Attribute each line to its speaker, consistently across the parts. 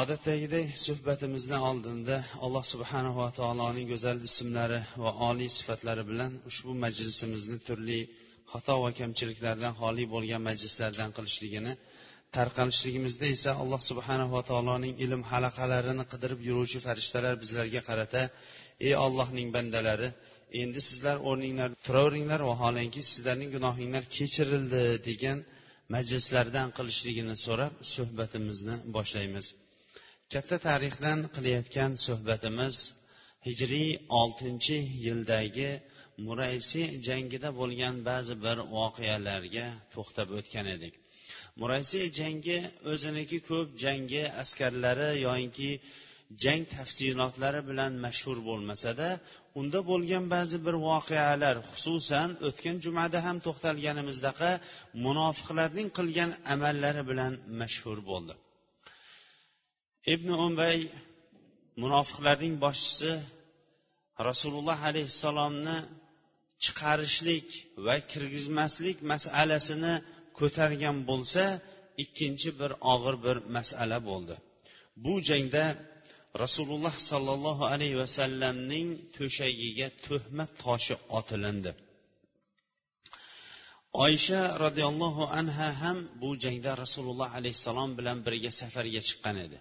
Speaker 1: Odatdagidek suhbatimizni oldinda alloh subhanava taoloning go'zal ismlari va oliy sifatlari bilan ushbu majlisimizni turli xato va kamchiliklardan xoli bo'lgan majlislardan qilishligini tarqalishligimizda esa alloh subhanava taoloning ilm halaqalarini qidirib yuruvchi farishtalar bizlarga qarata ey ollohning bandalari endi sizlar o'rninglarda turaveringlar vaholanki sizlarning gunohinglar kechirildi degan majlislardan qilishligini so'rab suhbatimizni boshlaymiz. Katta tarixdan qilayotgan suhbatimiz hijriy oltinchi yildagi muraysi jangida bo'lgan ba'zi bir voqealarga to'xtab o'tgan edik. Muraysi jangi o'ziniki ko'p jangi askarlari yoinki jang tafsilotlari bilan mashhur bo'lmasada unda bo'lgan ba'zi bir voqealar xususan o'tgan jumada ham to'xtalganimizdaqa munofiqlarning qilgan amallari bilan mashhur bo'ldi. Ibn umbay munofiqlarning boshchisi rasululloh alayhissalomni chiqarishlik va kirgizmaslik masalasini ko'targan bo'lsa ikkinchi bir og'ir bir masala bo'ldi. Bu jangda rasululloh sollallohu alayhi vasallamning to'shagiga tuhmat toshi otilindi. Oysha roziyallohu anha ham bu jangda rasululloh alayhissalom bilan birga safarga chiqqan edi.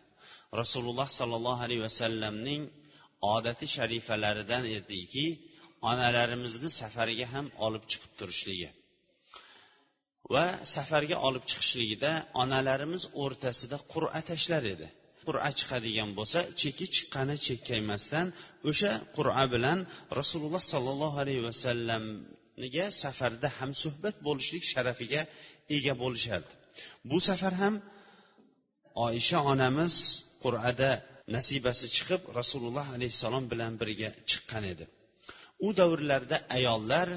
Speaker 1: Rasululloh sollallohu alayhi vasallamning odati sharifalaridan ediki onalarimizni safarga ham olib chiqib turishligi. Va safarga olib chiqishligida onalarimiz o'rtasida qur'a tashlar edi. Qur'a chiqadigan bo'lsa cheki chiqqani chekkaymasdan o'sha qur'a bilan rasululloh sollallohu alayhi vasallamga safarda hamsuhbat bo'lishlik sharafiga ega bo'lishardi. Bu safar ham oysha onamiz qur'ada nasibasi chiqib rasululloh alayhissalom bilan birga chiqqan edi. U davrlarda ayollar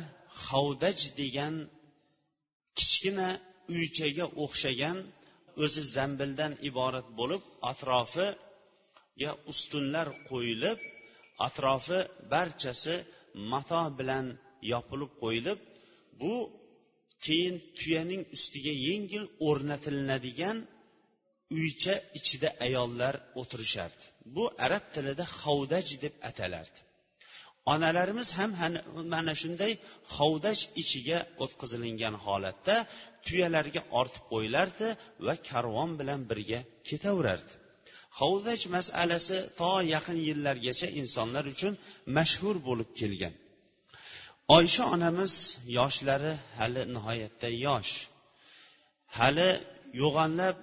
Speaker 1: havdaj degan kichkina uychaga o'xshagan o'zi zambildan iborat bo'lib atrofiga ustunlar qo'yilib atrofi barchasi mato bilan yopilib qo'yilib bu keyin tuyaning ustiga yengil o'rnatilinadigan uycha ichida ayollar o'tirishardi. Bu arab tilida havdaj deb atalardi. Onalarimiz ham mana shunday havdaj ichiga o'tqizilingan holatda tuyalarga ortib qo'yilardi va karvon bilan birga ketaverardi. Havdaj masalasi to yaqin yillargacha insonlar uchun mashhur bo'lib kelgan. Oysha onamiz yoshlari hali nihoyatda yosh. Hali yo'g'onlab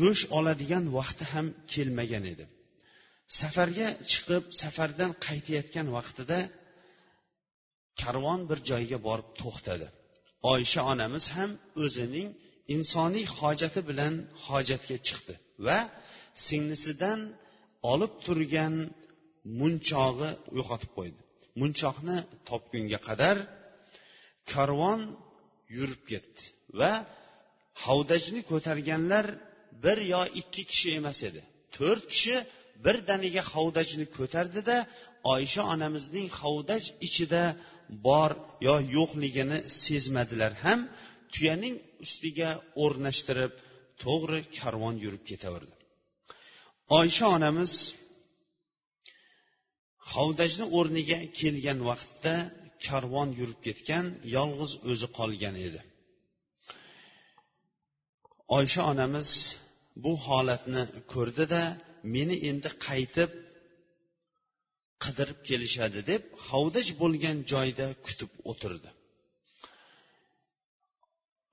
Speaker 1: go'sht oladigan vaqti ham kelmagan edi. Safarga chiqib safardan qaytayotgan vaqtida karvon bir joyga borib to'xtadi. Oysha onamiz ham o'zining insoniy hojati bilan hojatga chiqdi va singlisidan olib turgan munchog'i yo'qotib qo'ydi. Munchoqni topgunga qadar karvon yurib ketdi va havdajni ko'targanlar bir yo ikki kishi emas edi. To'rt kishi birdaniga havdajni ko'tardida oysha onamizning havdaj ichida bor yo yo'qligini sezmadilar. Ham tuyaning ustiga o'rnashtirib to'g'ri karvon yurib ketaverdi. Oysha onamiz havdajni o'rniga kelgan vaqtda karvon yurib ketgan yolg'iz o'zi qolgan edi. Oysha onamiz bu holatni ko'rdida meni endi qaytib qidirib kelishadi deb havdaj bo'lgan joyda kutib o'tirdi.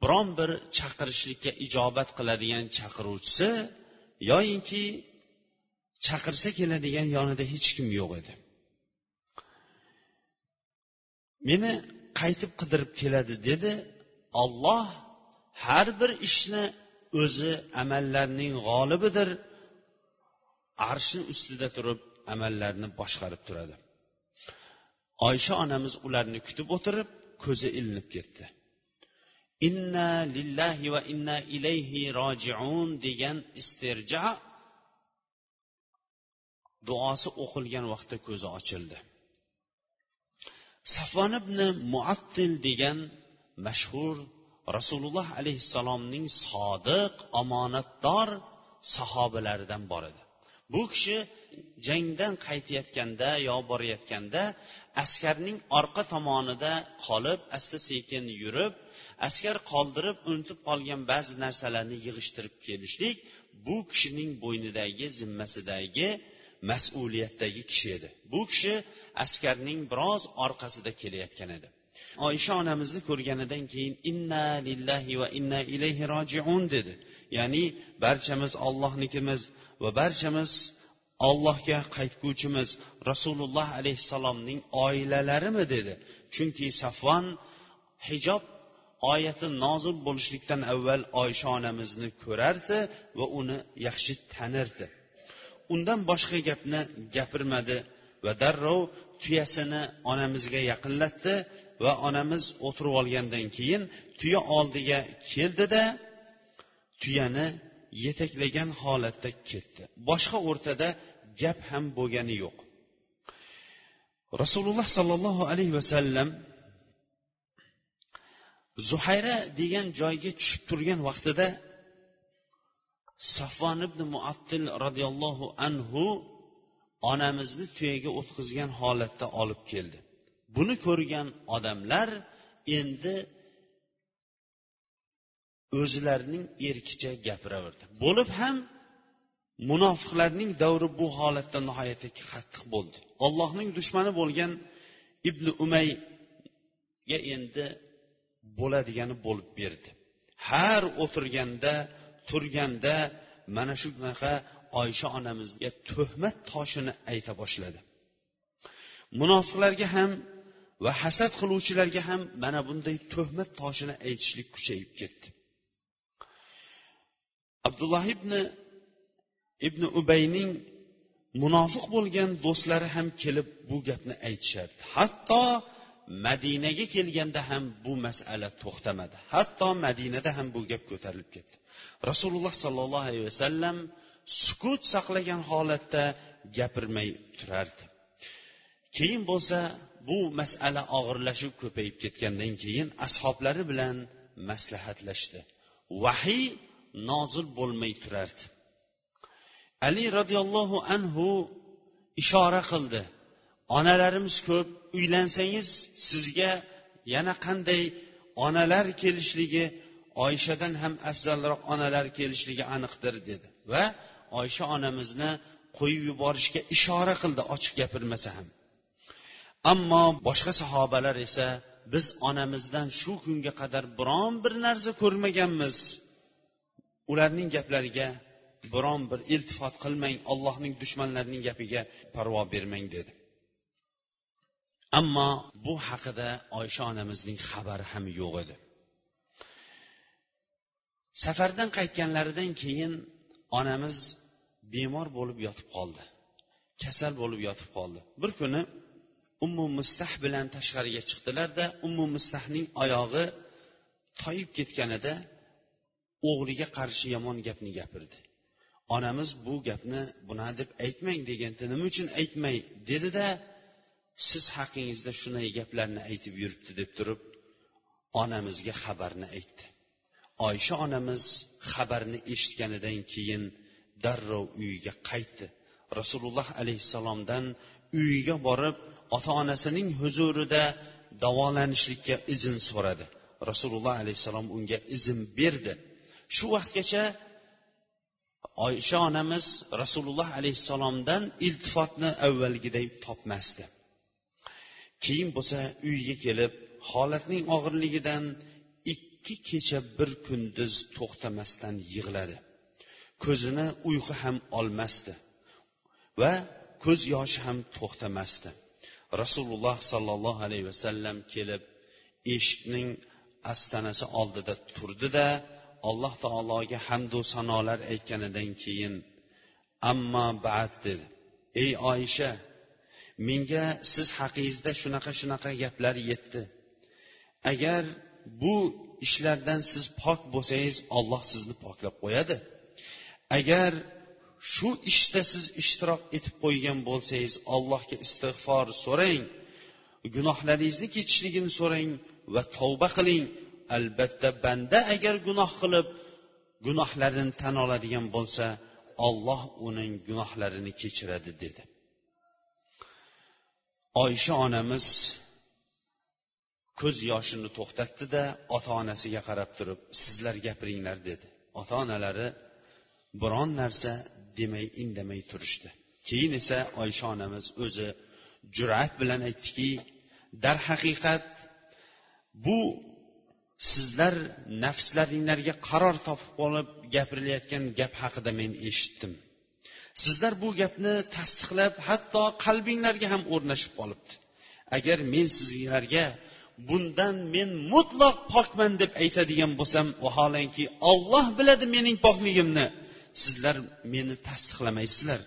Speaker 1: Biron bir chaqirishlikka ijobat qiladigan chaqiruvchisi yoyinki chaqirsa keladigan yonida hech kim yo'q edi. Meni qaytib qidirib keladi dedi. Olloh har bir ishni o'zi amallarning g'olibidir. Arshni ustida turib amallarni boshqarib turadi. Oysha onamiz ularni kutib o'tirib ko'zi ilinib ketdi. Inna lillahi va inna ilayhi rojiun degan istirja duosi o'qilgan vaqtda ko'zi ochildi. Safvon ibn muattil degan mashhur rasululloh alayhissalomning sodiq omonatdor sahobalaridan bor edi. Bu kishi jangdan qaytayotganda yo borayotganda askarning orqa tomonida qolib asta sekin yurib askar qoldirib unutib qolgan ba'zi narsalarni yig'ishtirib kelishlik bu kishining bo'ynidagi zimmasidagi mas'uliyatdagi kishi edi. Bu kishi askarning biroz orqasida kelayotgan edi. Oysha onamizni ko'rganidan keyin inna lillahi va inna ilayhi rojiun dedi. Ya'ni barchamiz ollohnikimiz va barchamiz ollohga qaytguvchimiz rasululloh alayhissalomning oilalarimi dedi. Chunki safvon hijob oyati nozil bo'lishlikdan avval oysha onamizni ko'rardi va uni yaxshi tanirdi. Undan boshqa gapni gapirmadi va darrov tuyasini onamizga yaqinlatdi. Va onamiz o'tirib olgandan keyin tuya oldiga keldida tuyani yetaklagan holatda ketdi. Boshqa o'rtada gap ham bo'lgani yo'q. Rasululloh sollallohu alayhi vasallam zuhayra degan joyga tushib turgan vaqtida safvon ibn muattil roziyallohu anhu onamizni tuyaga o'tqizgan holatda olib keldi. Buni ko'rgan odamlar endi o'zlarining erkicha gapiraverdi. Bo'lib ham munofiqlarning davri bu holatda nihoyatda qattiq bo'ldi. Allohning dushmani bo'lgan ibn umayga endi bo'ladigani bo'lib berdi. Har o'tirganda turganda mana shu bunaqa oysha onamizga tuhmat toshini ayta boshladi. Munofiqlarga ham va hasad qiluvchilarga ham mana bunday tuhmat toshini aytishlik kuchayib ketdi. Abdulloh ibn ibn ubayning munofiq bo'lgan do'stlari ham kelib bu gapni aytishardi. Hatto madinaga kelganda ham bu masala to'xtamadi. Hatto madinada ham bu gap ko'tarilib ketdi. Rasululloh sollallohu alayhi vasallam sukut saqlagan holatda gapirmay turardi. Keyin bo'lsa bu masala og'irlashib ko'payib ketgandan keyin ashoblari bilan maslahatlashdi. Vahiy nozil bo'lmay turardi. Ali roziyallohu anhu ishora qildi. Onalarimiz ko'p uylansangiz sizga yana qanday onalar kelishligi oyshadan ham afzalroq onalar kelishligi aniqdir dedi va oysha onamizni qo'yib yuborishga ishora qildi ochiq gapirmasa ham. Ammo boshqa sahobalar esa biz onamizdan shu kunga qadar biron bir narsa ko'rmaganmiz. Ularning gaplariga biron bir iltifot qilmang allohning dushmanlarining gapiga parvo bermang dedi. Ammo bu haqida oysha onamizning xabari ham yo'q edi. Safardan qaytganlaridan keyin onamiz bemor bo'lib yotib qoldi kasal bo'lib yotib qoldi. Bir kuni ummu mustah bilan tashqariga chiqdilarda ummu mustahning oyog'i toyib ketganida o'g'liga qarshi yomon gapni gapirdi. Onamiz bu gapni buna deb aytmang deganda nima uchun aytmay? dedida siz haqingizda shunday gaplarni aytib yuribdi deb turib onamizga xabarni aytdi. Oysha onamiz xabarni eshitganidan keyin darrov uyiga qaytdi. Rasululloh alayhissalomdan uyiga borib ota onasining huzurida davolanishlikka izn so'radi. Rasululloh alayhissalom unga izn berdi. Shu vaqtgacha oysha onamiz rasululloh alayhissalomdan iltifotni avvalgiday topmasdi. Keyin bo'lsa uyga kelib holatning og'irligidan ikki kecha bir kunduz to'xtamasdan yig'ladi. Ko'zini uyqu ham olmasdi va ko'z yoshi ham to'xtamasdi. Rasululloh sollallohu alayhi vasallam kelib eshikning astanasi oldida turdida alloh taologa hamdu sanolar aytganidan keyin amma baat dedi. Ey oysha menga siz haqingizda shunaqa shunaqa gaplar yetdi. Agar bu ishlardan siz pok bo'lsangiz olloh sizni poklab qo'yadi. Agar shu ishda siz ishtirok etib qo'ygan bo'lsangiz allohga istig'for so'rang gunohlaringizni kechishligini so'rang va tavba qiling. Albatta banda agar gunoh qilib gunohlarini tan oladigan bo'lsa olloh uning gunohlarini kechiradi dedi. Oysha onamiz ko'z yoshini to'xtatdida ota onasiga qarab turib sizlar gapiringlar dedi. Ota onalari biron narsa demay indamay turishdi. Keyin esa oysha onamiz o'zi jur'at bilan aytdiki darhaqiqat bu sizlar nafslaringlarga qaror topib qolib gapirilayotgan gap haqida men eshitdim. Sizlar bu gapni tasdiqlab hatto qalbinglarga ham o'rnashib qolibdi agar men sizlarga bundan men mutlaq pokman deb aytadigan bo'lsam vaholanki olloh biladi mening pokligimni. Sizlar meni tasdiqlamaysizlar.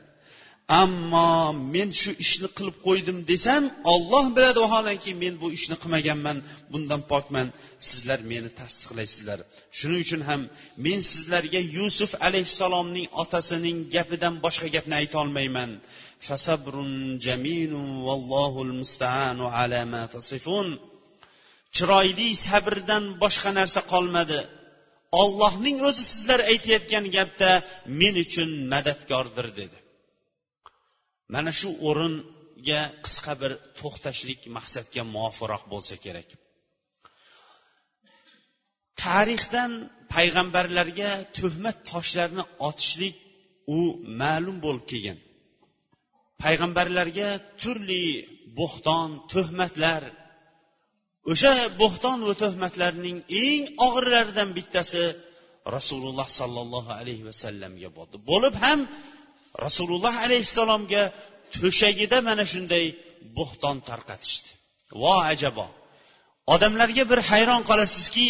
Speaker 1: Ammo men shu ishni qilib qo'ydim desam olloh biladi vaholanki men bu ishni qilmaganman bundan pokman. Sizlar meni tasdiqlaysizlar. Shuning uchun ham men sizlarga yusuf alayhissalomning otasining gapidan boshqa gapni aytolmayman chiroyli sabrdan boshqa narsa qolmadi. Ollohning o'zi sizlar aytayotgan gapda men uchun madadkordir dedi. Mana shu o'ringa qisqa bir to'xtashlik maqsadga muvofiqroq bo'lsa kerak. Tarixdan payg'ambarlarga tuhmat toshlarni otishlik u ma'lum bo'lib kelgan. Payg'ambarlarga turli bo'xton tuhmatlar o'sha bo'xton va tuhmatlarning eng og'irlaridan bittasi rasululloh sollallohu alayhi vasallamga bo'ldi bo'lib ham rasululloh alayhissalomga to'shagida mana shunday bo'xton tarqatishdi. Vo ajabo odamlarga bir hayron qolasizki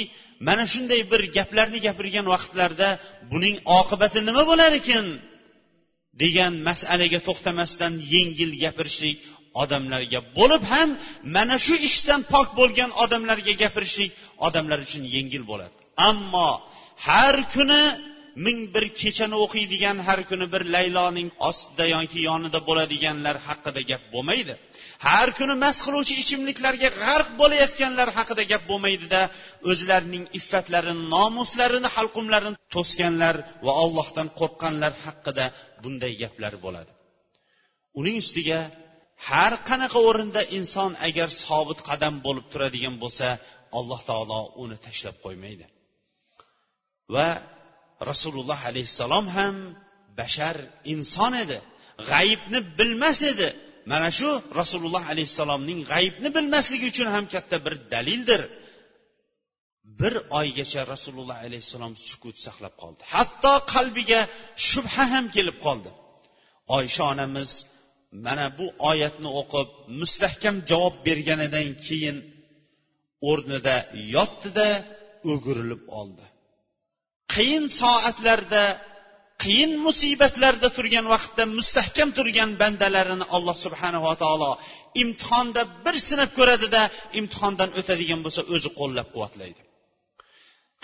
Speaker 1: mana shunday bir gaplarni gapirgan vaqtlarda buning oqibati nima bo'lar ekan degan masalaga to'xtamasdan yengil gapirishlik odamlarga bo'lib ham mana shu ishdan pok bo'lgan odamlarga gapirishlik odamlar uchun yengil bo'ladi. Ammo har kuni ming bir kechani o'qiydigan har kuni bir layloning ostida yoki yonida bo'ladiganlar haqida gap bo'lmaydi. Har kuni mast qiluvchi ichimliklarga g'arq bo'layotganlar haqida gap bo'lmaydida o'zlarining iffatlarini nomuslarini halqumlarini to'sganlar va ollohdan qo'rqqanlar haqida bunday gaplar bo'ladi. Uning ustiga har qanaqa o'rinda inson agar sobit qadam bo'lib turadigan bo'lsa alloh taolo uni tashlab qo'ymaydi. Va rasululloh alayhissalom ham bashar inson edi g'ayibni bilmas edi. Mana shu rasululloh alayhissalomning g'ayibni bilmasligi uchun ham katta bir dalildir. Bir oygacha rasululloh alayhissalom sukut saqlab qoldi. Hatto qalbiga shubha ham kelib qoldi. Oysha onamiz mana bu oyatni o'qib mustahkam javob berganidan keyin o'rnida yotdida o'girilib oldi. Qiyin soatlarda qiyin musibatlarda turgan vaqtda mustahkam turgan bandalarini alloh subhanava taolo imtihonda bir sinab ko'radida imtihondan o'tadigan bo'lsa o'zi qo'llab quvvatlaydi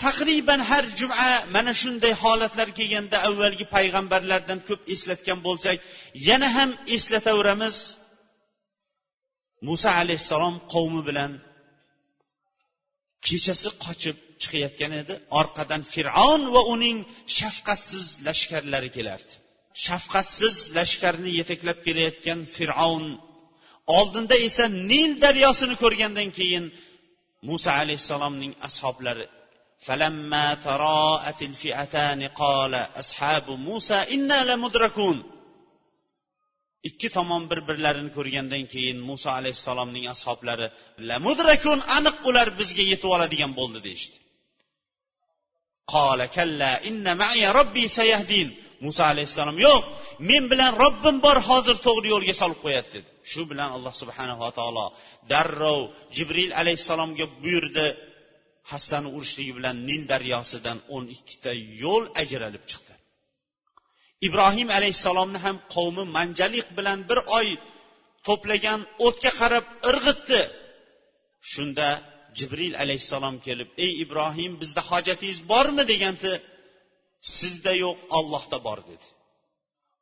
Speaker 1: taqriban har juma mana shunday holatlar kelganda avvalgi payg'ambarlardan ko'p eslatgan bo'lsak yana ham eslataveramiz. Muso alayhissalom qavmi bilan kechasi qochib chiqayotgan edi. Orqadan fir'avn va uning shafqatsiz lashkarlari kelardi. Shafqatsiz lashkarni yetaklab kelayotgan fir'avn oldinda esa nil daryosini ko'rgandan keyin muso alayhissalomning ashoblari فلما تراءت الفئتان قال أصحاب موسى إنا لمدركون ikki tomon bir birlarini ko'rgandan keyin muso alayhissalomning ashoblari lamudrakun aniq ular bizga yetib oladigan bo'ldi deyishdi qola kalla inna ma'ya robbi sayahdin muso alayhissalom yo'q men bilan robbim bor hozir to'g'ri yo'lga solib qo'yadi dedi shu bilan alloh subhanava taolo darrov jibril alayhissalomga buyurdi Hassani urishligi bilan nil daryosidan o'n ikkita yo'l ajralib chiqdi. Ibrohim alayhissalomni ham qavmi manjalik bilan bir oy to'plagan o'tga qarab irg'itdi. Shunda jibril alayhissalom kelib ey ibrohim bizda hojatingiz bormi? deganda sizda yo'q ollohda bor dedi.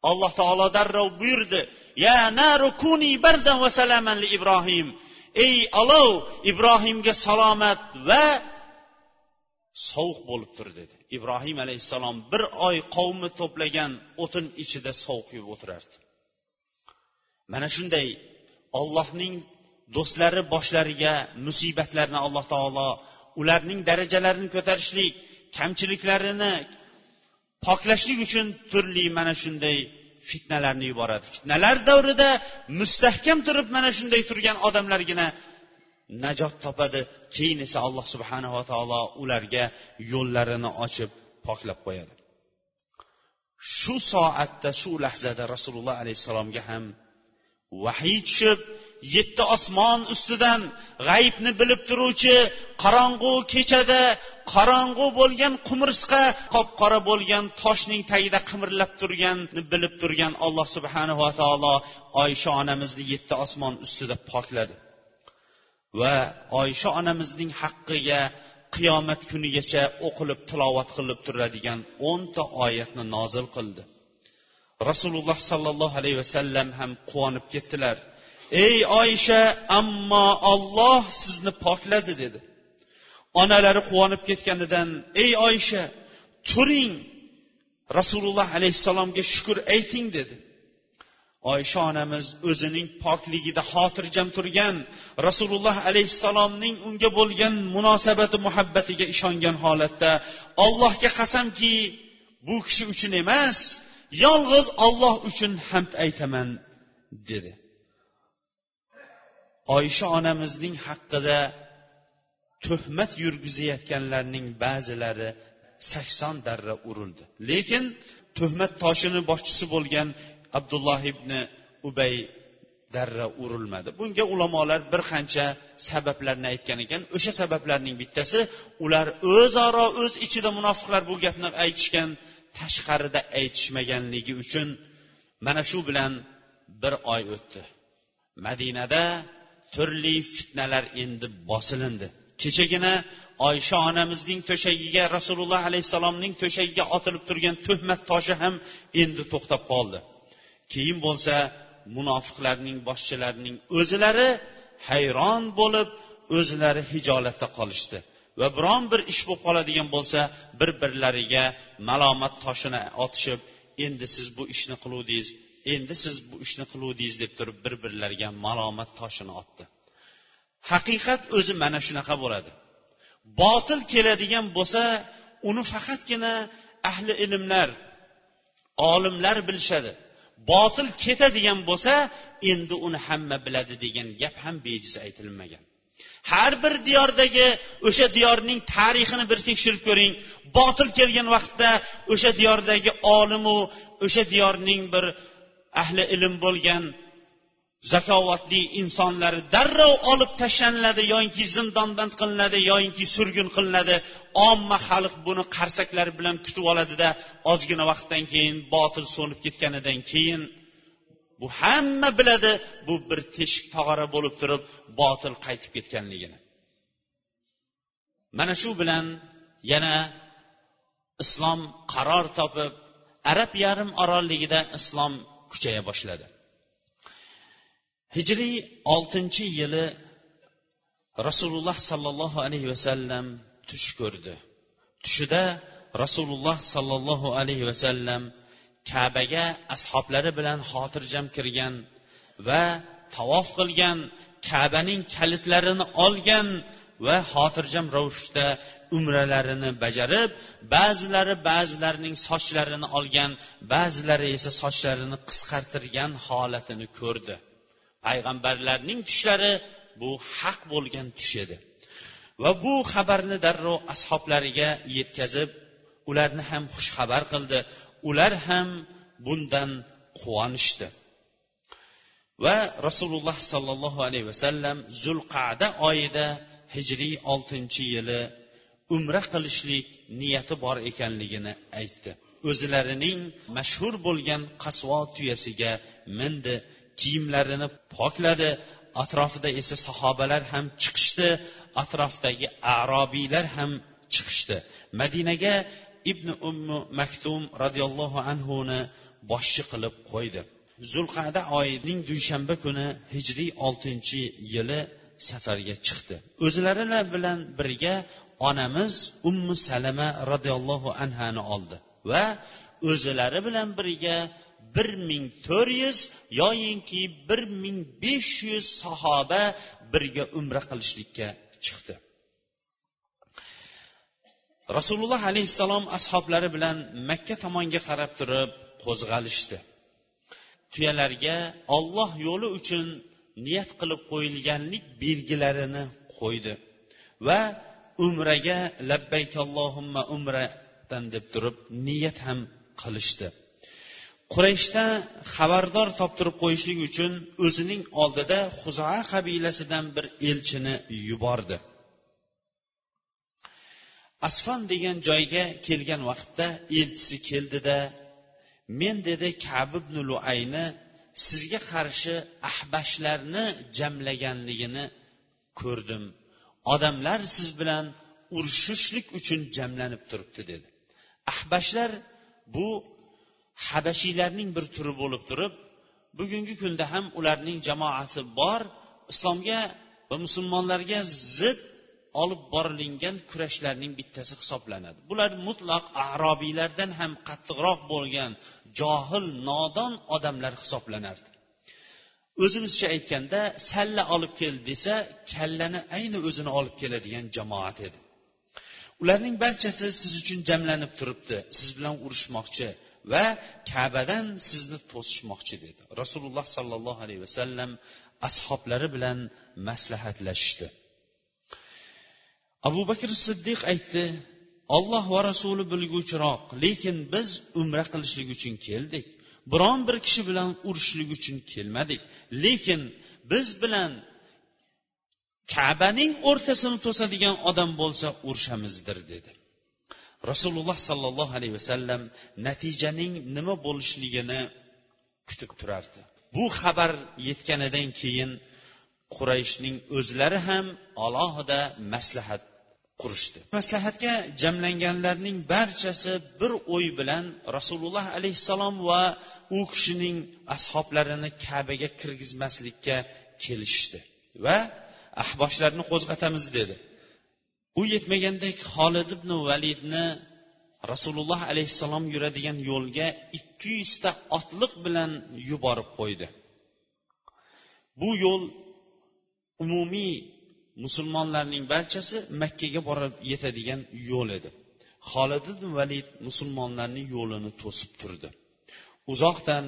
Speaker 1: Alloh taolo darrov buyurdi ya naru kuni bardan va salaman li ibrohim. Ey olov ibrohimga salomat va sovuq bo'lib tur dedi. Ibrohim alayhissalom bir oy qavmi to'plagan o'tin ichida sovuq yeb o'tirardi. Mana shunday ollohning do'stlari boshlariga musibatlarni alloh taolo ularning darajalarini ko'tarishlik kamchiliklarini poklashlik uchun turli mana shunday fitnalarni yuboradi. Fitnalar davrida mustahkam turib mana shunday turgan odamlargina najot topadi. Keyin esa alloh subhanava taolo ularga yo'llarini ochib poklab qo'yadi. Shu soatda shu lahzada rasululloh alayhissalomga ham vahiy tushib yetti osmon ustidan g'aybni bilib turuvchi qorong'u kechada qorong'u bo'lgan qumursqa qop qora bo'lgan toshning tagida qimirlab turganni bilib turgan alloh subhanava taolo oysha onamizni yetti osmon ustida pokladi. Va oysha onamizning haqqiga qiyomat kunigacha o'qilib tilovat qilib turadigan o'nta oyatni nozil qildi. Rasululloh sollallohu alayhi vasallam ham quvonib ketdilar. Ey oysha ammo olloh sizni pokladi dedi. Onalari quvonib ketganidan ey oysha turing rasululloh alayhissalomga shukur ayting dedi. Oysha onamiz o'zining pokligida xotirjam turgan rasululloh alayhissalomning unga bo'lgan munosabati muhabbatiga ishongan holatda allohga qasamki bu kishi uchun emas yolg'iz olloh uchun hamd aytaman dedi. Oysha onamizning haqqida tuhmat yurgizayotganlarning ba'zilari sakson darra urildi. Lekin tuhmat toshini boshchisi bo'lgan abdulloh ibn ubay darra urilmadi. Bunga ulamolar bir qancha sabablarni aytgan ekan. O'sha sabablarning bittasi ular o'zaro o'z ichida munofiqlar bu gapni aytishgan tashqarida aytishmaganligi uchun mana shu bilan bir oy o'tdi. Madinada turli fitnalar endi bosilindi. Kechagina oysha onamizning to'shagiga rasululloh alayhissalomning to'shagiga otilib turgan tuhmat toshi ham endi to'xtab qoldi. Keyin bo'lsa munofiqlarning boshchilarining o'zilari hayron bo'lib o'zlari hijolatda qolishdi. Va biron bir ish bo'lib qoladigan bo'lsa bir birlariga malomat toshini otishib endi siz bu ishni qiluvdingiz endi siz bu ishni qiluvdingiz deb turib bir birlariga malomat toshini otdi. Haqiqat o'zi mana shunaqa bo'ladi. Botil keladigan bo'lsa uni faqatgina ahli ilmlar olimlar bilishadi. Botil ketadigan bo'lsa endi uni hamma biladi degan gap ham bejiz aytilmagan. Har bir diyordagi o'sha diyorning tarixini bir tekshirib ko'ring. Botil kelgan vaqtda o'sha diyordagi olimu o'sha diyorning bir ahli ilm bo'lgan zakovatli insonlari darrov olib tashlaniladi yoinki zindonband qilinadi yoinki surgun qilinadi. Omma xalq buni qarsaklari bilan kutib oladida ozgina vaqtdan keyin botil so'nib ketganidan keyin bu hamma biladi bu bir teshik tog'ora bo'lib turib botil qaytib ketganligini. Mana shu bilan yana islom qaror topib arab yarim orolligida islom kuchaya boshladi. Hijriy oltinchi yili rasululloh sollallohu alayhi vasallam tush ko'rdi. Tushida rasululloh sollallohu alayhi vasallam kabaga ashoblari bilan xotirjam kirgan va tavof qilgan kabaning kalitlarini olgan va xotirjam ravishda umralarini bajarib ba'zilari ba'zilarining sochlarini olgan ba'zilari esa sochlarini qisqartirgan holatini ko'rdi. Payg'ambarlarning tushlari bu haq bo'lgan tush edi. Va bu xabarni darrov ashoblariga yetkazib ularni ham xushxabar qildi. Ular ham bundan quvonishdi. Va rasululloh sollallohu alayhi vasallam zulqada oyida hijriy oltinchi yili umra qilishlik niyati bor ekanligini aytdi. O'zlarining mashhur bo'lgan qasvo tuyasiga mindi. Kiyimlarini pokladi. Atrofida esa sahobalar ham chiqishdi. Atrofdagi arobiylar ham chiqishdi. Madinaga ibn ummu maktum roziyallohu anhuni boshchi qilib qo'ydi. Zulqada oyining dushanba kuni hijriy oltinchi yili safarga chiqdi. O'zlari bilan birga onamiz ummu salama roziyallohu anhani oldi va o'zlari bilan birga bir ming to'rt yuz yoyinki bir ming besh yuz sahoba birga umra qilishlikka chiqdi. Rasululloh alayhissalom ashoblari bilan makka tomonga qarab turib qo'zg'alishdi. Tuyalarga olloh yo'li uchun niyat qilib qo'yilganlik belgilarini qo'ydi va umraga labbayk allohimma umradan deb turib niyat ham qilishdi. Qurayshda xabardor toptirib qo'yishlik uchun o'zining oldida huzaa qabilasidan bir elchini yubordi. Asfon degan joyga kelgan vaqtda elchisi keldida men dedi kab ibn luayni sizga qarshi ahbashlarni jamlaganligini ko'rdim. Odamlar siz bilan urushishlik uchun jamlanib turibdi dedi. Ahbashlar bu habashiylarning bir turi bo'lib turib bugungi kunda ham ularning jamoasi bor islomga va musulmonlarga zid olib borilingan kurashlarning bittasi hisoblanadi. Bular mutlaq arobiylardan ham qattiqroq bo'lgan johil nodon odamlar hisoblanardi. O'zimizcha aytganda salla olib kel desa kallani ayni o'zini olib keladigan jamoat edi. Ularning barchasi siz uchun jamlanib turibdi siz bilan urushmoqchi. Va kabadan sizni to'sishmoqchi dedi. Rasululloh sollallohu alayhi vasallam ashoblari bilan maslahatlashishdi. Abu bakr siddiq aytdi olloh va rasuli bilguvchiroq lekin biz umra qilishlik uchun keldik. Biron bir kishi bilan urushlik uchun kelmadik. Lekin biz bilan kabaning o'rtasini to'sadigan odam bo'lsa urushamizdir dedi. Rasululloh sollallohu alayhi vasallam natijaning nima bo'lishligini kutib turardi. Bu xabar yetganidan keyin qurayshning o'zlari ham alohida maslahat qurishdi. Maslahatga jamlanganlarning barchasi bir o'y bilan rasululloh alayhissalom va u kishining ashoblarini kabaga kirgizmaslikka kelishdi va ahboshlarni qo'zg'atamiz dedi. U yetmagandek xolid ibn validni rasululloh alayhissalom yuradigan yo'lga ikki yuzta otliq bilan yuborib qo'ydi. Bu yo'l umumiy musulmonlarning barchasi makkaga borib yetadigan yo'l edi. Xolid ibn valid musulmonlarning yo'lini to'sib turdi. Uzoqdan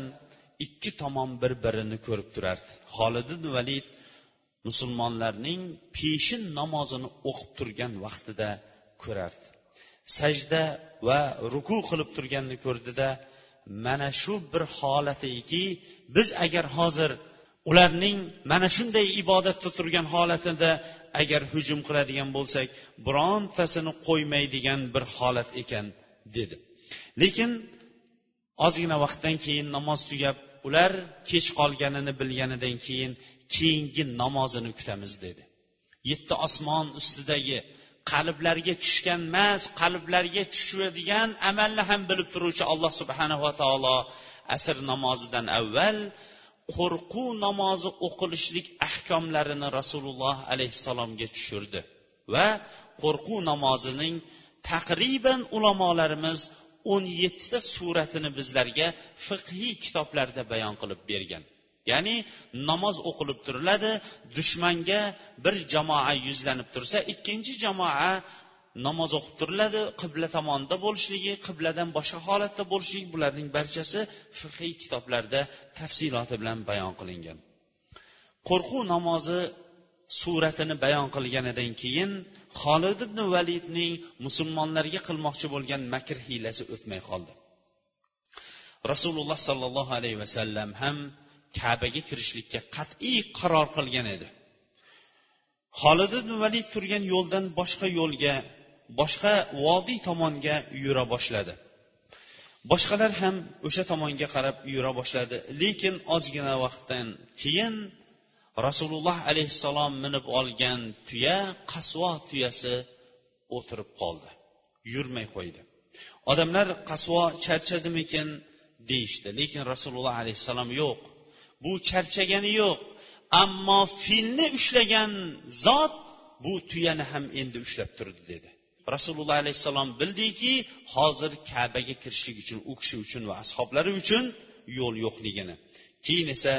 Speaker 1: ikki tomon bir birini ko'rib turardi. Xolid ibn valid musulmonlarning peshin namozini o'qib turgan vaqtida ko'rardi. Sajda va ruku qilib turganini ko'rdida mana shu bir holatiki biz agar hozir ularning mana shunday ibodatda turgan holatida agar hujum qiladigan bo'lsak birontasini qo'ymaydigan bir holat ekan dedi. Lekin ozgina vaqtdan keyin namoz tugab ular kech qolganini bilganidan keyin keyingi namozini kutamiz dedi. Yetti osmon ustidagi qalblarga tushgan emas qalblarga tushadigan amalni ham bilib turuvchi alloh subhanava taolo asr namozidan avval qo'rquv namozi o'qilishlik ahkomlarini rasululloh alayhissalomga tushirdi va qo'rquv namozining taqriban ulamolarimiz o'n yettita suratini bizlarga fiqhiy kitoblarda bayon qilib bergan. Ya'ni namoz o'qilib turiladi dushmanga bir jamoa yuzlanib tursa ikkinchi jamoa namoz o'qib turiladi qibla tomonda bo'lishligi qibladan boshqa holatda bo'lishligi bularning barchasi fiqiy kitoblarda tafsiloti bilan bayon qilingan. Qo'rquv namozi suratini bayon qilganidan keyin xolid ibn validning musulmonlarga qilmoqchi bo'lgan makr hiylasi o'tmay qoldi. Rasululloh sollallohu alayhi vasallam ham kabaga kirishlikka qat'iy qaror qilgan edi. Xolid ibn valid turgan yo'ldan boshqa yo'lga boshqa vodiy tomonga yura boshladi. Boshqalar ham o'sha tomonga qarab yura boshladi. Lekin ozgina vaqtdan keyin rasululloh alayhissalom minib olgan tuya qasvo tuyasi o'tirib qoldi. Yurmay qo'ydi. Odamlar qasvo charchadimikin? Deyishdi. Lekin rasululloh alayhissalom yo'q. Bu charchagani yo'q. Ammo filni ushlagan zot bu tuyani ham endi ushlab turdi dedi. Rasululloh alayhissalom bildiki hozir kabaga kirishlik uchun u kishi uchun va ashoblari uchun yo'l yo'qligini keyin esa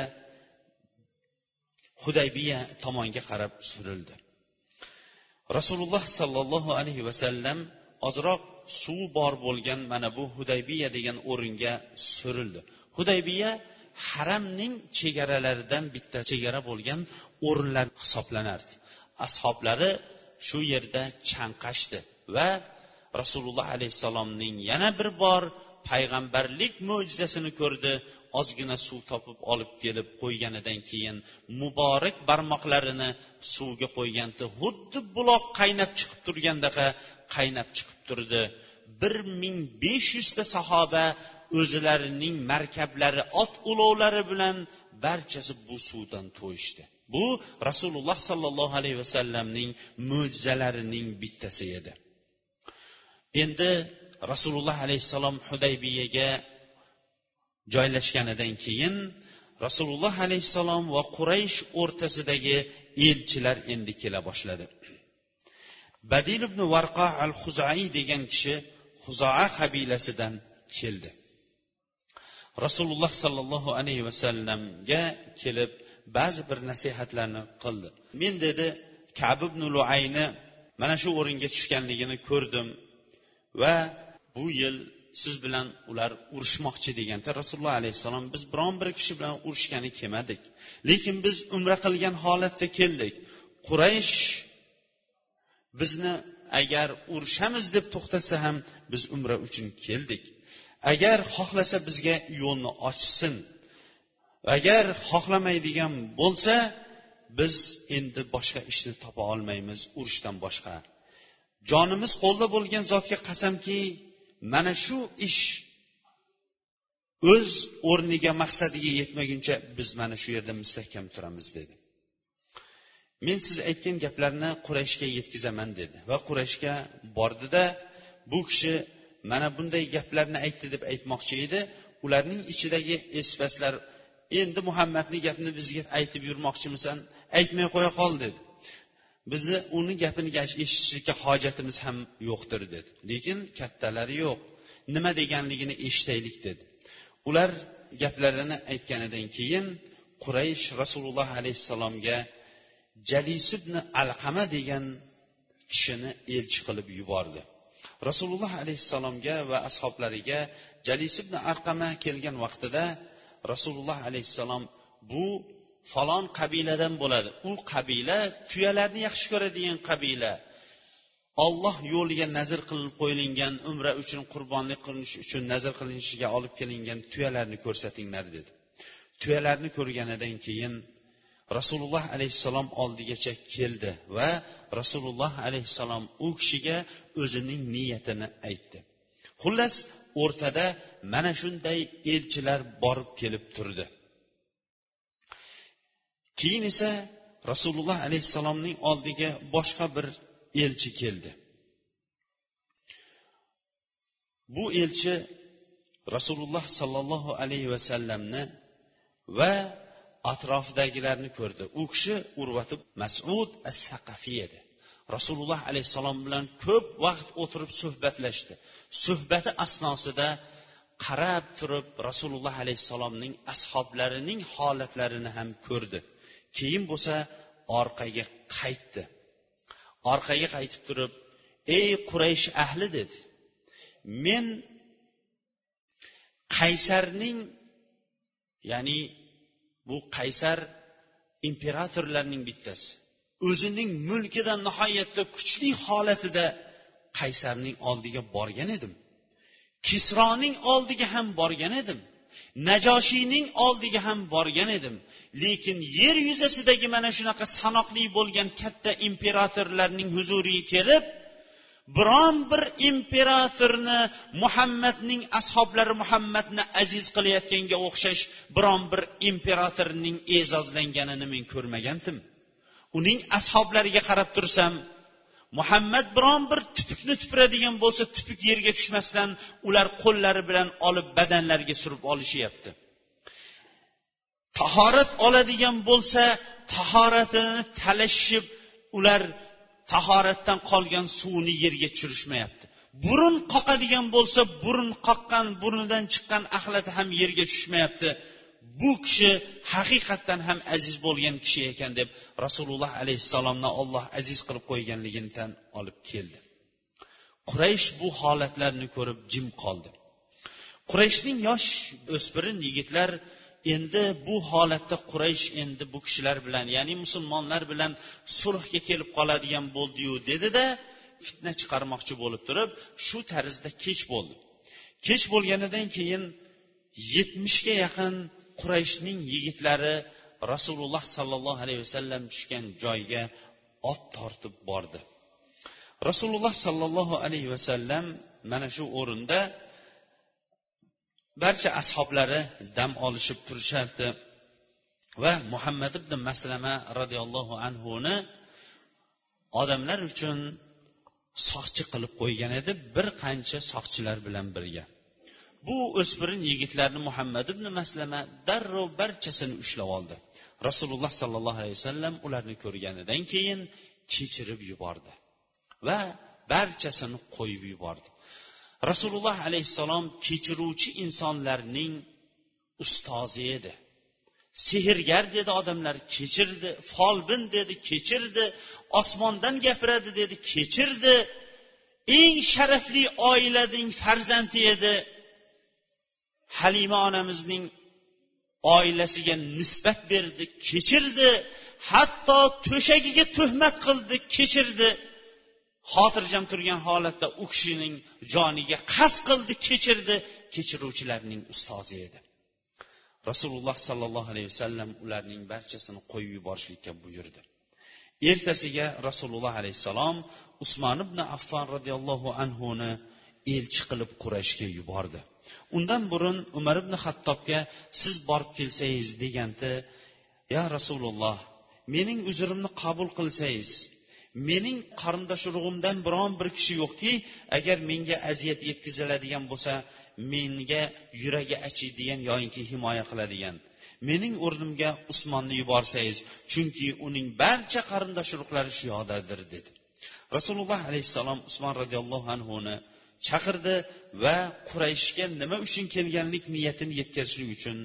Speaker 1: hudaybiya tomonga qarab surildi. Rasululloh sollallohu alayhi vasallam ozroq suv bor bo'lgan mana bu hudaybiya degan o'ringa surildi. Hudaybiya haramning chegaralaridan bitta chegara bo'lgan o'rinlar hisoblanardi. Ashoblari shu yerda chanqashdi va rasululloh alayhissalomning yana bir bor payg'ambarlik mo'jizasini ko'rdi ozgina suv topib olib kelib qo'yganidan keyin muborak barmoqlarini suvga qo'yganda xuddi buloq qaynab chiqib turgandaqa qaynab chiqib turdi. Bir ming besh yuzta sahoba o'zlarining markablari ot ulovlari bilan barchasi bu suvdan to'yishdi. Bu rasululloh sollallohu alayhi vasallamning mo'jizalarining bittasi edi. Endi rasululloh alayhissalom hudaybiyaga joylashganidan keyin rasululloh alayhissalom va quraysh o'rtasidagi elchilar endi kela boshladi. Badil ibn varqa al huzai degan kishi huzoa qabilasidan keldi. Rasululloh sollallohu alayhi vasallamga kelib ba'zi bir nasihatlarni qildi. Men dedi kab ibn luayni mana shu o'ringa tushganligini ko'rdim va bu yil siz bilan ular urushmoqchi deganda rasululloh alayhissalom biz biron bir kishi bilan urushgani kelmadik. Lekin biz umra qilgan holatda keldik. Quraysh bizni agar urushamiz deb to'xtatsa ham biz umra uchun keldik. Agar xohlasa bizga yo'lni ochsin. Agar xohlamaydigan bo'lsa biz endi boshqa ishni topa olmaymiz urushdan boshqa. Jonimiz qo'lda bo'lgan zotga qasamki mana shu ish o'z o'rniga maqsadiga yetmaguncha biz mana shu yerda mustahkam turamiz dedi. Men siz aytgan gaplarni qurashga yetkazaman dedi. Va qurashga bordida bu kishi mana bunday gaplarni aytdi deb aytmoqchi edi. Ularning ichidagi esipaslar endi muhammadni gapini bizga aytib yurmoqchimisan aytmay qo'ya qol dedi. Bizni uni gapini eshitishlikka hojatimiz ham yo'qdir dedi. Lekin kattalari yo'q. Nima deganligini eshitaylik dedi. Ular gaplarini aytganidan keyin quraysh rasululloh alayhissalomga jalis ibn alqama degan kishini elchi qilib yubordi. Rasululloh alayhissalomga va ashoblariga jalis ibn arqama kelgan vaqtida rasululloh alayhissalom bu falon qabiladan bo'ladi. U qabila tuyalarni yaxshi ko'radigan qabila. Olloh yo'liga nazr qilib qo'yilgan umra uchun qurbonlik qilinish uchun nazr qilinishiga olib kelingan tuyalarni ko'rsatinglar dedi. Tuyalarni ko'rganidan keyin rasululloh alayhissalom oldigacha keldi va rasululloh alayhissalom u kishiga o'zining niyatini aytdi. Xullas o'rtada mana shunday elchilar borib kelib turdi. Keyin esa rasululloh alayhissalomning oldiga boshqa bir elchi keldi. Bu elchi rasululloh sollallohu alayhi vasallamni va atrofidagilarni ko'rdi. U kishi urvati masud as saqafiy edi. Rasululloh alayhissalom bilan ko'p vaqt o'tirib suhbatlashdi. Suhbati asnosida qarab turib rasululloh alayhissalomning ashoblarining holatlarini ham ko'rdi. Keyin bo'lsa orqaga qaytdi. Orqaga qaytib turib ey quraysh ahli dedi. Men qaysarning ya'ni bu qaysar imperatorlarning bittasi. O'zining mulkida nihoyatda kuchli holatida qaysarning oldiga borgan edim. Kisroning oldiga ham borgan edim. Najoshiyning oldiga ham borgan edim. Lekin yer yuzasidagi mana shunaqa sanoqli bo'lgan katta imperatorlarning huzuriga kelib biron bir imperatorni muhammadning ashoblari muhammadni aziz qilayotganga o'xshash biron bir imperatorning e'zozlanganini men ko'rmagandim. Uning ashoblariga qarab tursam muhammad biron bir tupukni tupuradigan bo'lsa tupuk yerga tushmasdan ular qo'llari bilan olib badanlariga surib olishyapti. Tahorat oladigan bo'lsa tahoratini talashib ular tahoratdan qolgan suvni yerga tushirishmayapti. Burun qoqadigan bo'lsa burun qoqqan burnidan chiqqan axlati ham yerga tushmayapti. Bu kishi haqiqatdan ham aziz bo'lgan kishi ekan deb rasululloh alayhissalomni olloh aziz qilib qo'yganligini tan olib keldi. Quraysh bu holatlarni ko'rib jim qoldi. Qurayshning yosh o'spirin yigitlar endi bu holatda quraysh endi bu kishilar bilan ya'ni musulmonlar bilan sulhga kelib qoladigan bo'ldiyu dedida fitna chiqarmoqchi bo'lib turib shu tarzda kech bo'ldi. Kech bo'lganidan keyin yetmishga yaqin qurayshning yigitlari rasululloh sollallohu alayhi vasallam tushgan joyga ot tortib bordi. Rasululloh sollallohu alayhi vasallam mana shu o'rinda barcha ashoblari dam olishib turishardi. Va muhammad ibn maslama roziyallohu anhuni odamlar uchun soqchi qilib qo'ygan edi bir qancha soqchilar bilan birga. Bu o'spirin yigitlarni muhammad ibn maslama darrov barchasini ushlab oldi. Rasululloh sollallohu alayhi vasallam ularni ko'rganidan keyin kechirib yubordi va barchasini qo'yib yubordi. Rasululloh alayhissalom kechiruvchi insonlarning ustozi edi. Sehrgar dedi odamlar kechirdi. Folbin dedi kechirdi. Osmondan gapiradi dedi kechirdi. Eng sharafli oilaning farzandi edi. Halima onamizning oilasiga nisbat berdi kechirdi. Hatto to'shagiga tuhmat qildi kechirdi. Xotirjam turgan holatda u kishining joniga qasd qildi kechirdi. Kechiruvchilarning ustozi edi. Rasululloh sollallohu alayhi vasallam ularning barchasini qo'yib yuborishlikka buyurdi. Ertasiga rasululloh alayhissalom usmon ibn affon roziyallohu anhuni elchi qilib qurashga yubordi. Undan burun umar ibn hattobga siz borib kelsangiz deganda ya rasululloh mening uzrimni qabul qilsangiz mening qarindosh urug'imdan biron bir kishi yo'qki agar menga aziyat yetkaziladigan bo'lsa menga yuragi achiydigan yoyinki himoya qiladigan. Mening o'rnimga usmonni yuborsangiz chunki uning barcha qarindosh urug'lari shu yoqdadir dedi. Rasululloh alayhissalom usmon roziyallohu anhuni chaqirdi va qurayshga nima uchun kelganlik niyatini yetkazishlik uchun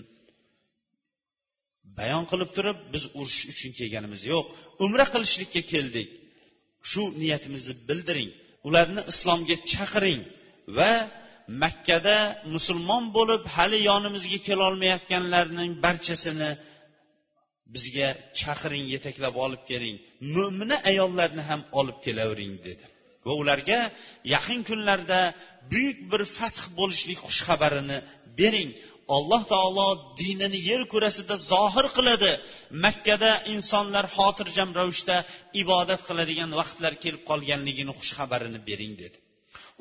Speaker 1: bayon qilib turib biz urush uchun kelganimiz yo'q umra qilishlikka keldik. Shu niyatimizni bildiring. Ularni islomga chaqiring va makkada musulmon bo'lib hali yonimizga kelolmayotganlarning barchasini bizga chaqiring yetaklab olib keling mo'mina ayollarni ham olib kelavering dedi. Va ularga yaqin kunlarda buyuk bir fath bo'lishlik xushxabarini bering. Alloh taolo dinini yer kurasida zohir qiladi. Makkada insonlar xotirjam ravishda ibodat qiladigan vaqtlar kelib qolganligini xushxabarini bering dedi.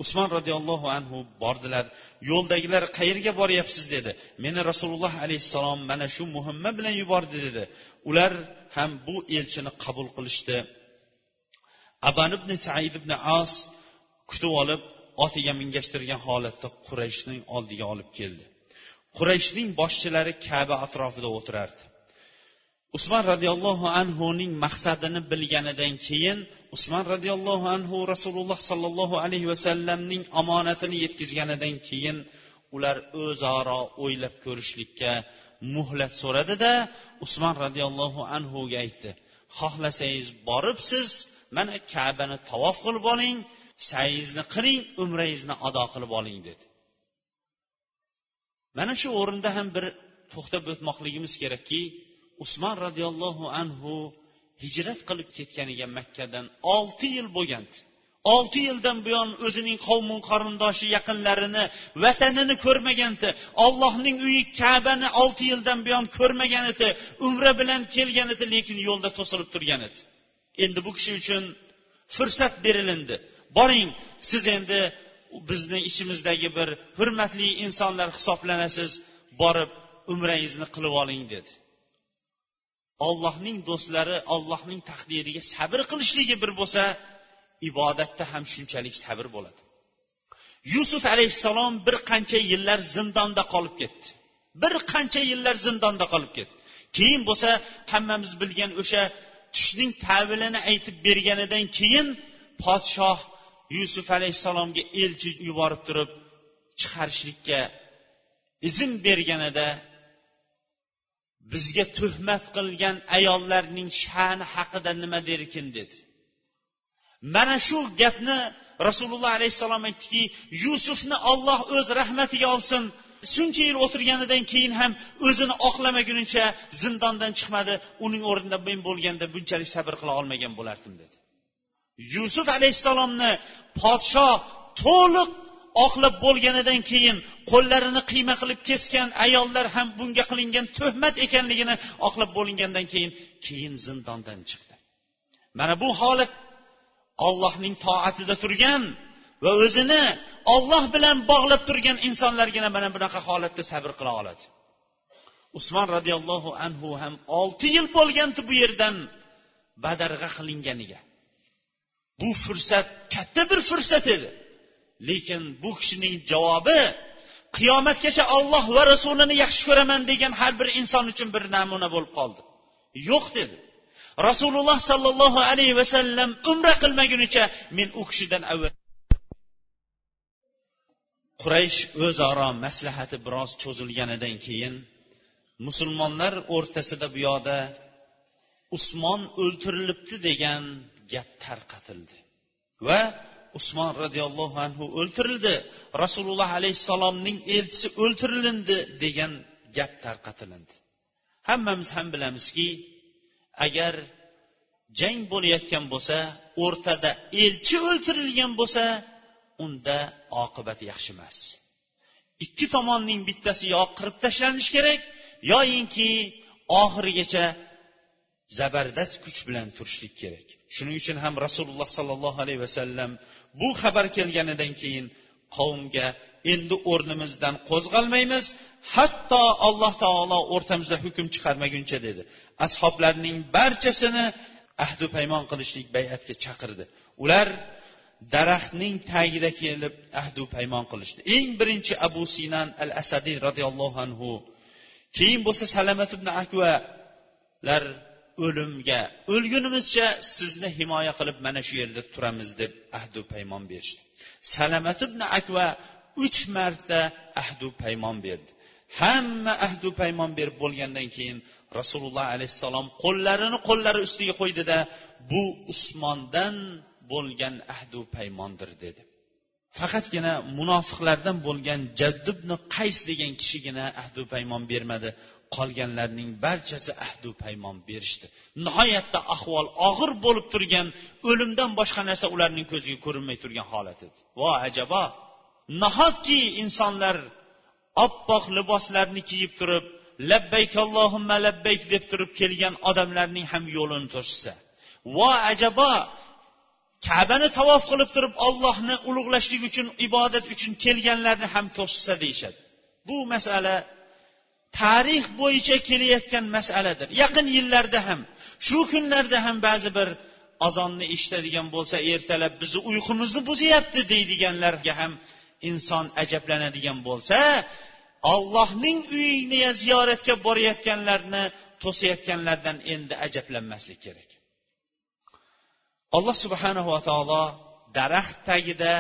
Speaker 1: Usmon roziyallohu anhu bordilar. Yo'ldagilar qayerga boryapsiz dedi. Meni rasululloh alayhissalom mana shu muhimma bilan yubordi dedi. Ular ham bu elchini qabul qilishdi. Aban ibn said ibn as kutib olib otiga mingashtirgan holatda qurayshning oldiga olib keldi. Qurayshning boshchilari kaba atrofida o'tirardi. Usmon roziyallohu anhuning maqsadini bilganidan keyin usmon roziyallohu anhu rasululloh sollallohu alayhi vasallamning omonatini yetkazganidan keyin ular o'zaro o'ylab ko'rishlikka muhlat so'radida usmon roziyallohu anhuga aytdi xohlasangiz borib siz mana kabani tavof qilib oling sayingizni qiling umrangizni ado qilib oling dedi. Mana shu o'rinda ham bir to'xtab o'tmoqligimiz kerakki usmon roziyallohu anhu hijrat qilib ketganiga makkadan olti yil bo'lgandi. Olti yildan buyon o'zining qavmi qarindoshi yaqinlarini vatanini ko'rmagan edi ollohning uyi kabani olti yildan buyon ko'rmagan edi umra bilan kelgan edi lekin yo'lda to'silib turgan edi. Endi bu kishi uchun fursat berilindi. Boring siz endi bizni ichimizdagi bir hurmatli insonlar hisoblanasiz borib umrangizni qilib oling dedi. Ollohning do'stlari ollohning taqdiriga sabr qilishligi bir bo'lsa ibodatda ham shunchalik sabr bo'ladi. Yusuf alayhissalom bir qancha yillar zindonda qolib ketdi. Bir qancha yillar zindonda qolib ketdi. Keyin bo'lsa hammamiz bilgan o'sha tushning tavilini aytib berganidan keyin podshoh yusuf alayhissalomga elchi yuborib turib chiqarishlikka izn berganida bizga tuhmat qilgan ayollarning sha'ni haqida nima derkin? dedi. Mana shu gapni rasululloh alayhissalom aytdiki yusufni olloh o'z rahmatiga olsin. Shuncha yil o'tirganidan keyin ham o'zini oqlamagunicha zindondan chiqmadi. Uning o'rnida men bo'lganda bunchalik sabr qila olmagan bo'lardim dedi. Yusuf alayhissalomni podsho to'liq oqlab bo'lganidan keyin qo'llarini qiyma qilib kesgan ayollar ham bunga qilingan tuhmat ekanligini oqlab bo'lingandan keyin keyin zindondan chiqdi. Mana bu holat ollohning toatida turgan va o'zini olloh bilan bog'lab turgan insonlargina mana bunaqa holatda sabr qila oladi. Usmon roziyallohu anhu ham olti yil bo'lgandi bu yerdan badarg'a qilinganiga. Bu fursat katta bir fursat edi. Lekin bu kishining javobi qiyomatgacha olloh va rasulini yaxshi ko'raman degan har bir inson uchun bir namuna bo'lib qoldi. Yo'q dedi. Rasululloh sollallohu alayhi vasallam umra qilmagunicha men u kishidan avval quraysh o'zaro maslahati biroz cho'zilganidan keyin musulmonlar o'rtasida bu yoqda usmon o'ltirilibdi degan gap tarqatildi. Va usmon roziyallohu anhu o'ltirildi. Rasululloh alayhissalomning elchisi o'ltirilindi degan gap tarqatilindi. Hammamiz ham bilamizki agar jang bo'layotgan bo'lsa o'rtada elchi o'ltirilgan bo'lsa unda oqibat yaxshi emas. Ikki tomonning bittasi yo qirib tashlanishi kerak yoyinki oxirigacha zabardast kuch bilan turishlik kerak. Shuning uchun ham rasululloh sollallohu alayhi vasallam bu xabar kelganidan keyin qavmga endi o'rnimizdan qo'zg'almaymiz hatto alloh taolo o'rtamizda hukm chiqarmaguncha dedi. Ashoblarning barchasini ahdu paymon qilishlik bay'atga chaqirdi. Ular daraxtning tagida kelib ahdu paymon qilishdi. Eng birinchi abu sinan al asadiy roziyallohu anhu keyin bo'lsa salamat ibn akvalar o'limga. O'lgunimizcha sizni himoya qilib mana shu yerda turamiz deb ahdu paymon berishdi. Salamat ibn akva uch marta ahdu paymon berdi. Hamma ahdu paymon berib bo'lgandan keyin rasululloh alayhissalom qo'llarini qo'llari ustiga qo'ydida bu usmondan bo'lgan ahdu paymondir dedi. Faqatgina munofiqlardan bo'lgan jaddubni qays degan kishigina ahdu paymon bermadi. Qolganlarning barchasi ahdu paymon berishdi. Nihoyatda ahvol og'ir bo'lib turgan o'limdan boshqa narsa ularning ko'ziga ko'rinmay turgan holat edi. Vo ajabo! Nahotki insonlar oppoq liboslarni kiyib turib labbayk allohimma labbayk deb turib kelgan odamlarning ham yo'lini to'sishsa? Vo ajabo! Kabani tavof qilib turib ollohni ulug'lashlik uchun ibodat uchun kelganlarni ham to'sishsa deyishadi. Bu masala tarix bo'yicha kelayotgan masaladir. Yaqin yillarda ham shu kunlarda ham ba'zi bir azonni eshitadigan bo'lsa ertalab bizni uyqumizni buzyapti deydiganlarga ham inson ajablanadigan bo'lsa ollohning uyini ziyoratga borayotganlarni to'sayotganlardan endi ajablanmaslik kerak. Alloh subhanahu va taolo daraxt tagida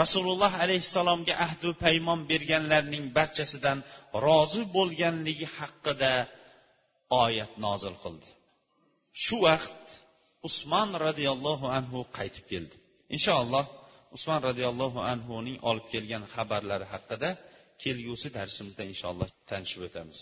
Speaker 1: rasululloh alayhissalomga ahdu paymon berganlarning barchasidan rozi bo'lganligi haqida oyat nozil qildi. Shu vaqt usmon roziyallohu anhu qaytib keldi. Inshaalloh usmon roziyallohu anhuning olib kelgan xabarlari haqida kelgusi darsimizda inshaalloh tanishib o'tamiz.